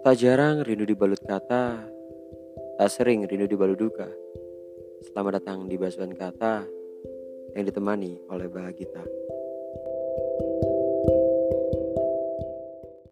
Tak jarang rindu dibalut kata, tak sering rindu dibalut duka. Selamat datang di basuhan kata yang ditemani oleh bahagia.